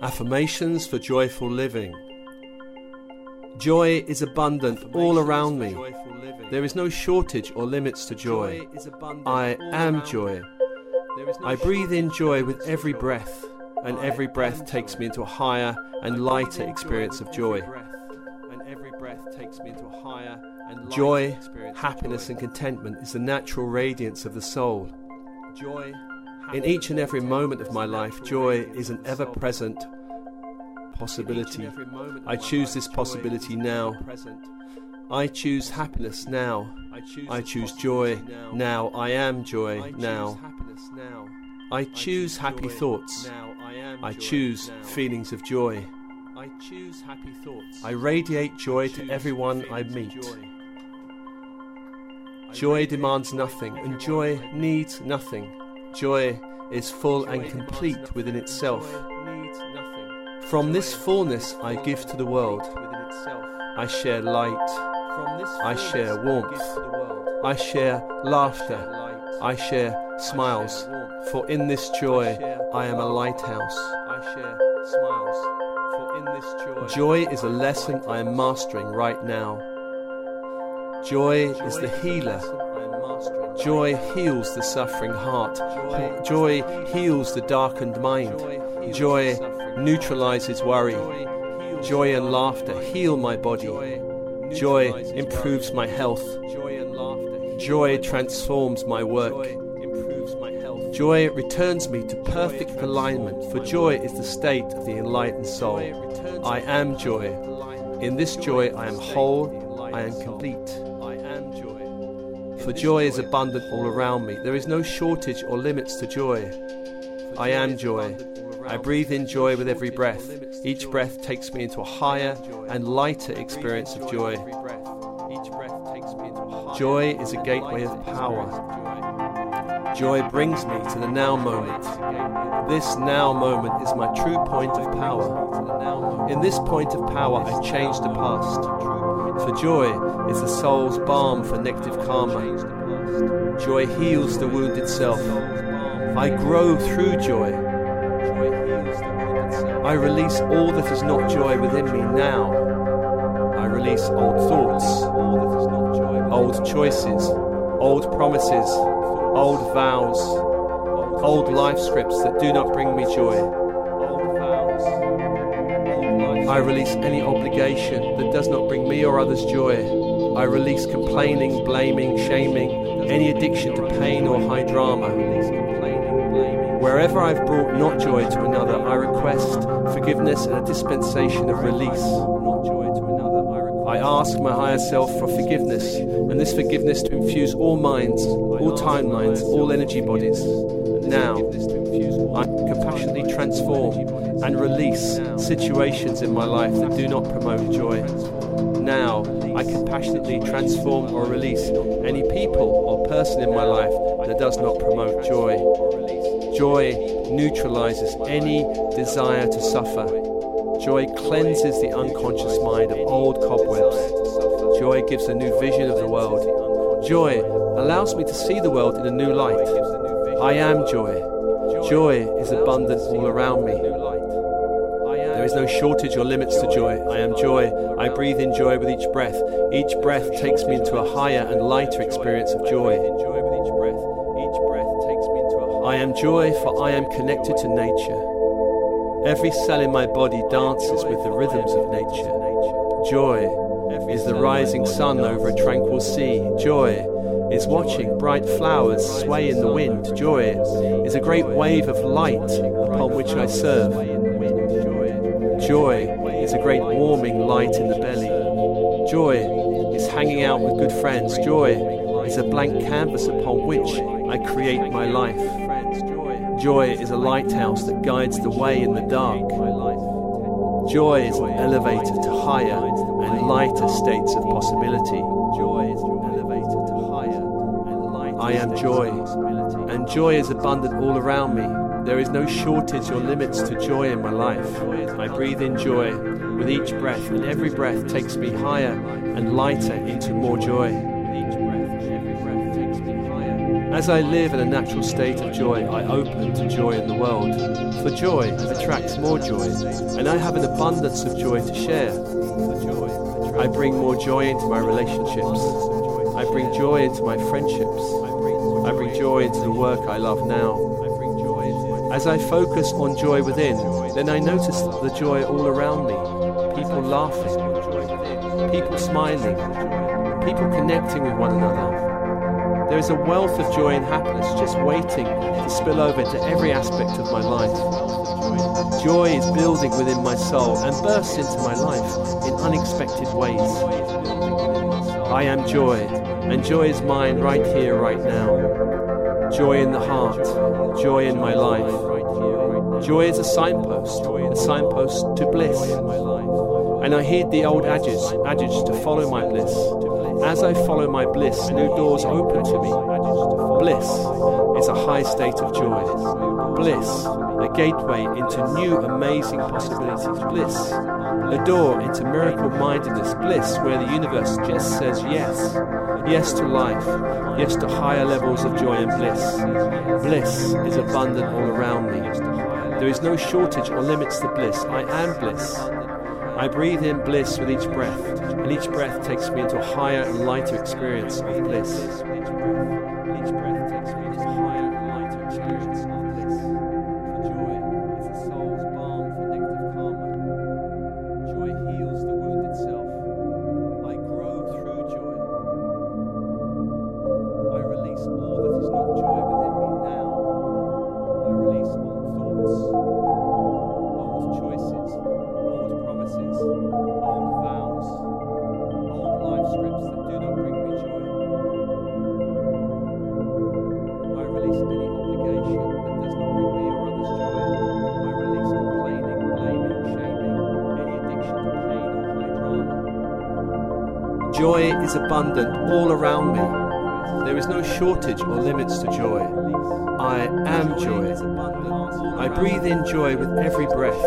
Affirmations for joyful living. Joy is abundant all around me. There is no shortage or limits to joy. I am joy. I breathe in joy with every breath, and every breath takes me into a higher and lighter experience of joy. Joy, happiness, and contentment is the natural radiance of the soul. Joy, in each and every moment of my life, joy is an ever present possibility. I choose this possibility now. I choose happiness now. I choose joy now. I am joy now. I choose happy thoughts. I choose feelings of joy. I choose happy thoughts. I radiate joy to everyone I meet. Joy demands nothing, and joy needs nothing. Joy is full and complete within itself. From this fullness I give to the world. I share light. I share warmth. I share laughter. I share smiles. For in this joy I am a lighthouse. I share smiles. Joy is a lesson I am mastering right now. Joy is the healer Joy heals the suffering heart. Joy heals the darkened mind. Joy neutralizes worry. Joy and laughter heal my body. Joy improves my health. Joy transforms my work. Joy returns me to perfect alignment, for joy is the state of the enlightened soul. I am joy. In this joy, I am whole, I am complete for joy is abundant all around me. There is no shortage or limits to joy. I am joy. I breathe in joy with every breath. Each breath takes me into a higher and lighter experience of joy. Joy is a gateway of power. Joy brings me to the now moment. This now moment is my true point of power. In this point of power, I change the past. For joy is the soul's balm for negative karma. Joy heals the wounded self. I grow through joy. I release all that is not joy within me now. I release old thoughts, old choices, old promises, old vows, old life scripts that do not bring me joy. I release any obligation that does not bring me or others joy. I release complaining, blaming, shaming, any addiction to pain or high drama. Wherever I've brought not joy to another, I request forgiveness and a dispensation of release. I ask my higher self for forgiveness, and this forgiveness to infuse all minds, all timelines, all energy bodies. Now, I compassionately transform and release situations in my life that do not promote joy. Now, I compassionately transform or release any people or person in my life that does not promote joy. Joy neutralizes any desire to suffer. Joy cleanses the unconscious mind of old cobwebs. Joy gives a new vision of the world. Joy allows me to see the world in a new light. I am joy. Joy is abundant all around me. There is no shortage or limits to joy. I am joy. I breathe in joy with each breath. Each breath takes me into a higher and lighter experience of joy. I am joy, for I am connected to nature. Every cell in my body dances with the rhythms of nature. Joy is the rising sun over a tranquil sea. Joy is watching bright flowers sway in the wind. Joy is a great wave of light upon which I serve. Joy is a great warming light in the belly. Joy is hanging out with good friends. Joy is a blank canvas upon which I create my life. Joy is a lighthouse that guides the way in the dark. Joy is an elevator to higher and lighter states of possibility. joy is elevated to higher and lighter I am joy, and joy is abundant all around me. There is no shortage or limits to joy in my life. I breathe in joy with each breath, and every breath takes me higher and lighter into more joy. As I live in a natural state of joy, I open to joy in the world. For joy attracts more joy, and I have an abundance of joy to share. I bring more joy into my relationships. I bring joy into my friendships. I bring joy into the work I love now. As I focus on joy within, then I notice the joy all around me. People laughing, people smiling, people connecting with one another. There is a wealth of joy and happiness just waiting to spill over into every aspect of my life. Joy is building within my soul and bursts into my life in unexpected ways. I am joy, and joy is mine right here, right now. Joy in the heart, joy in my life. Joy is a signpost, a signpost to bliss. And I heed the old adage, adage to follow my bliss. As I follow my bliss, new doors open to me. Bliss is a high state of joy. Bliss, a gateway into new amazing possibilities. Bliss, a door into miracle mindedness. Bliss, where the universe just says yes. Yes to life. Yes to higher levels of joy and bliss. Bliss is abundant all around me. There is no shortage or limits to bliss. I am bliss. I breathe in bliss with each breath, and each breath takes me into a higher and lighter experience of bliss. Is abundant all around me. There is no shortage or limits to joy. I am joy. I breathe in joy with every breath,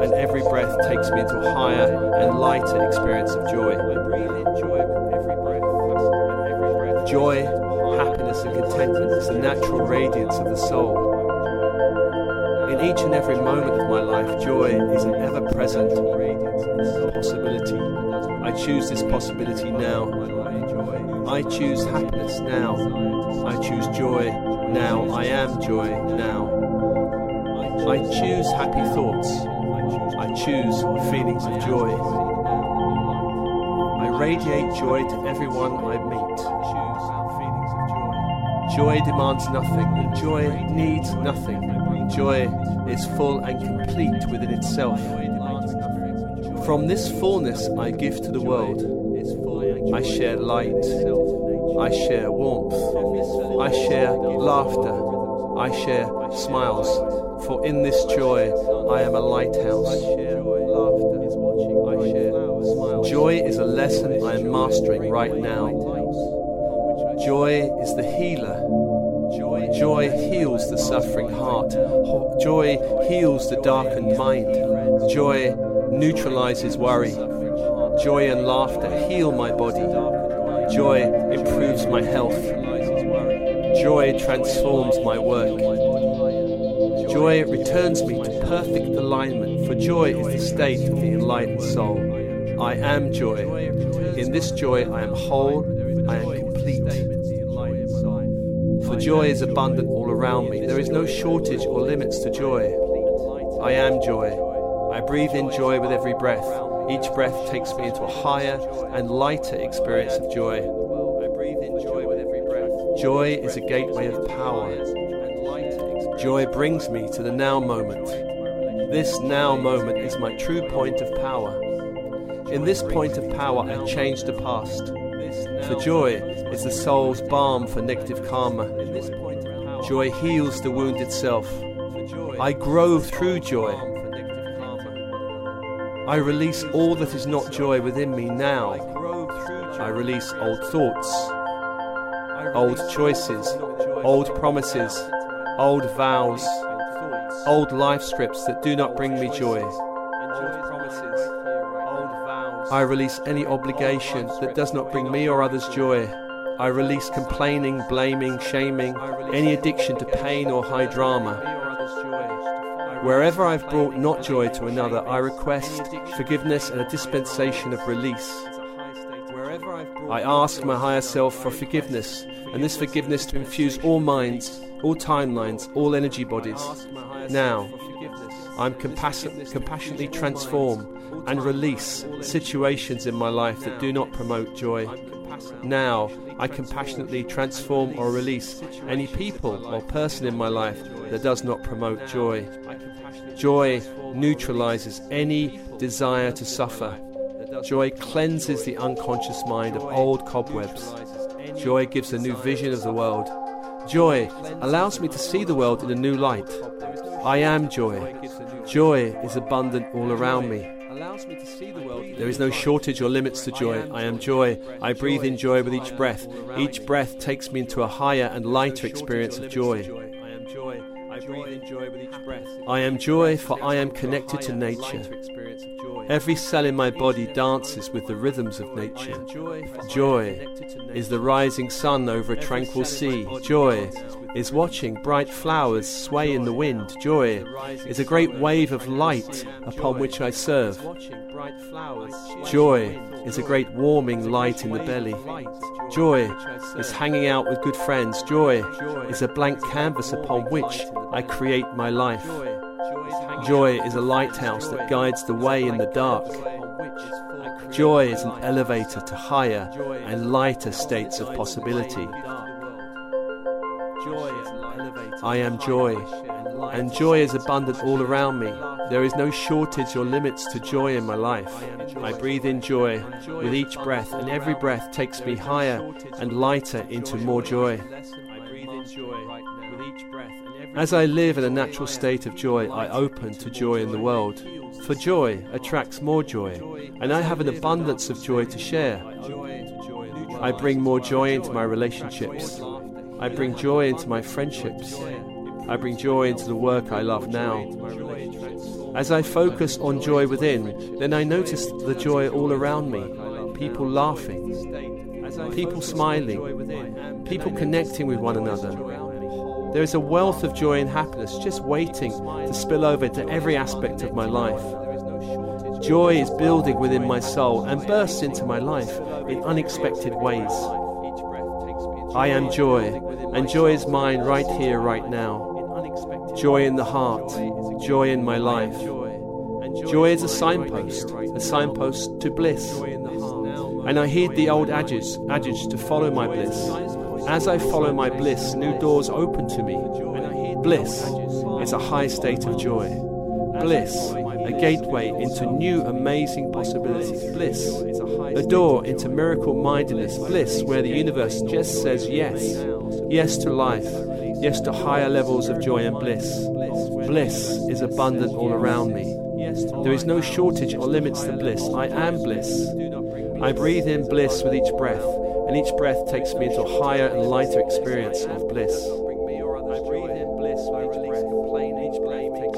and every breath takes me into a higher and lighter experience of joy. Joy, happiness, and contentment is the natural radiance of the soul. In each and every moment of my life, joy is an ever present possibility. I choose this possibility now. I choose happiness now. I choose joy now. I am joy now. I choose happy thoughts. I choose feelings of joy. I radiate joy to everyone I meet. Joy demands nothing, joy needs nothing. Joy is full and complete within itself. From this fullness I give to the world. I share light. I share warmth. I share laughter. I share smiles. For in this joy I am a lighthouse. Joy is a lesson I am mastering right now. Joy is the healer. Joy heals the suffering heart. Joy heals the darkened mind. Joy neutralizes worry. Joy and laughter heal my body. Joy improves my health. Joy transforms my work. Joy returns me to perfect alignment, for joy is the state of the enlightened soul. I am joy. In this joy, I am whole, I am complete. For joy is abundant all around me. There is no shortage or limits to joy. I am joy. I breathe in joy with every breath. Each breath takes me into a higher and lighter experience of joy. Joy is a gateway of power. Joy brings me to the now moment. This now moment is my true point of power. In this point of power, I change the past. For joy is the soul's balm for negative karma. Joy heals the wounded self. I grow through joy. I release all that is not joy within me now. I release old thoughts, old choices, old promises, old vows, old life scripts that do not bring me joy. I release any obligation that does not bring me or others joy. I release complaining, blaming, shaming, any addiction to pain or high drama. Wherever I've brought not joy to another, I request forgiveness and a dispensation of release. I ask my higher self for forgiveness, and this forgiveness to infuse all minds, all timelines, all energy bodies. Now, I'm compassion- compassionately transform and release situations in my life that do not promote joy. Now, I compassionately transform or release any people or person in my life that does not promote joy. Joy neutralizes any desire to suffer. Joy cleanses the unconscious mind of old cobwebs. Joy gives a new vision of the world. Joy allows me to see the world in a new light. I am joy. Joy is abundant all around me. There is no shortage or limits to joy. I am joy. I breathe in joy with each breath. Each breath takes me into a higher and lighter experience of joy. I am joy. I breathe in joy with each breath. I am joy, for I am connected to nature. Every cell in my body dances with the rhythms of nature. Joy is the rising sun over a tranquil sea. Joy is watching bright flowers sway in the wind. Joy is a great wave of light upon which I serve. Joy is a great warming light in the belly. Joy is hanging out with good friends. Joy is a blank canvas upon which I create my life. Joy is a lighthouse that guides the way in the dark. Joy is an elevator to higher and lighter states of possibility. I am joy, and joy is abundant all around me. There is no shortage or limits to joy in my life. I breathe in joy with each breath, and every breath takes me higher and lighter into more joy. As I live in a natural state of joy, I open to joy in the world. For joy attracts more joy, and I have an abundance of joy to share. I bring more joy into my relationships. I bring joy into my friendships. I bring joy into the work I love now. As I focus on joy within, then I notice the joy all around me people laughing, people smiling, people connecting with one another. There is a wealth of joy and happiness just waiting to spill over into every aspect of my life. Joy is building within my soul and bursts into my life in unexpected ways. I am joy, and joy is mine right here, right now. Joy in the heart, joy in my life. Joy is a signpost, a signpost to bliss. And I heed the old adage, adage to follow my bliss. As I follow my bliss, new doors open to me. Bliss is a high state of joy. Bliss, a gateway into new amazing possibilities. Bliss, a door into miracle mindedness. Bliss, where the universe just says yes. Yes to life. Yes to higher levels of joy and bliss. Bliss is abundant all around me. There is no shortage or limits to bliss. I am bliss. I breathe in bliss with each breath, and each breath takes me into a higher and lighter experience of bliss. I breathe in bliss with each breath, each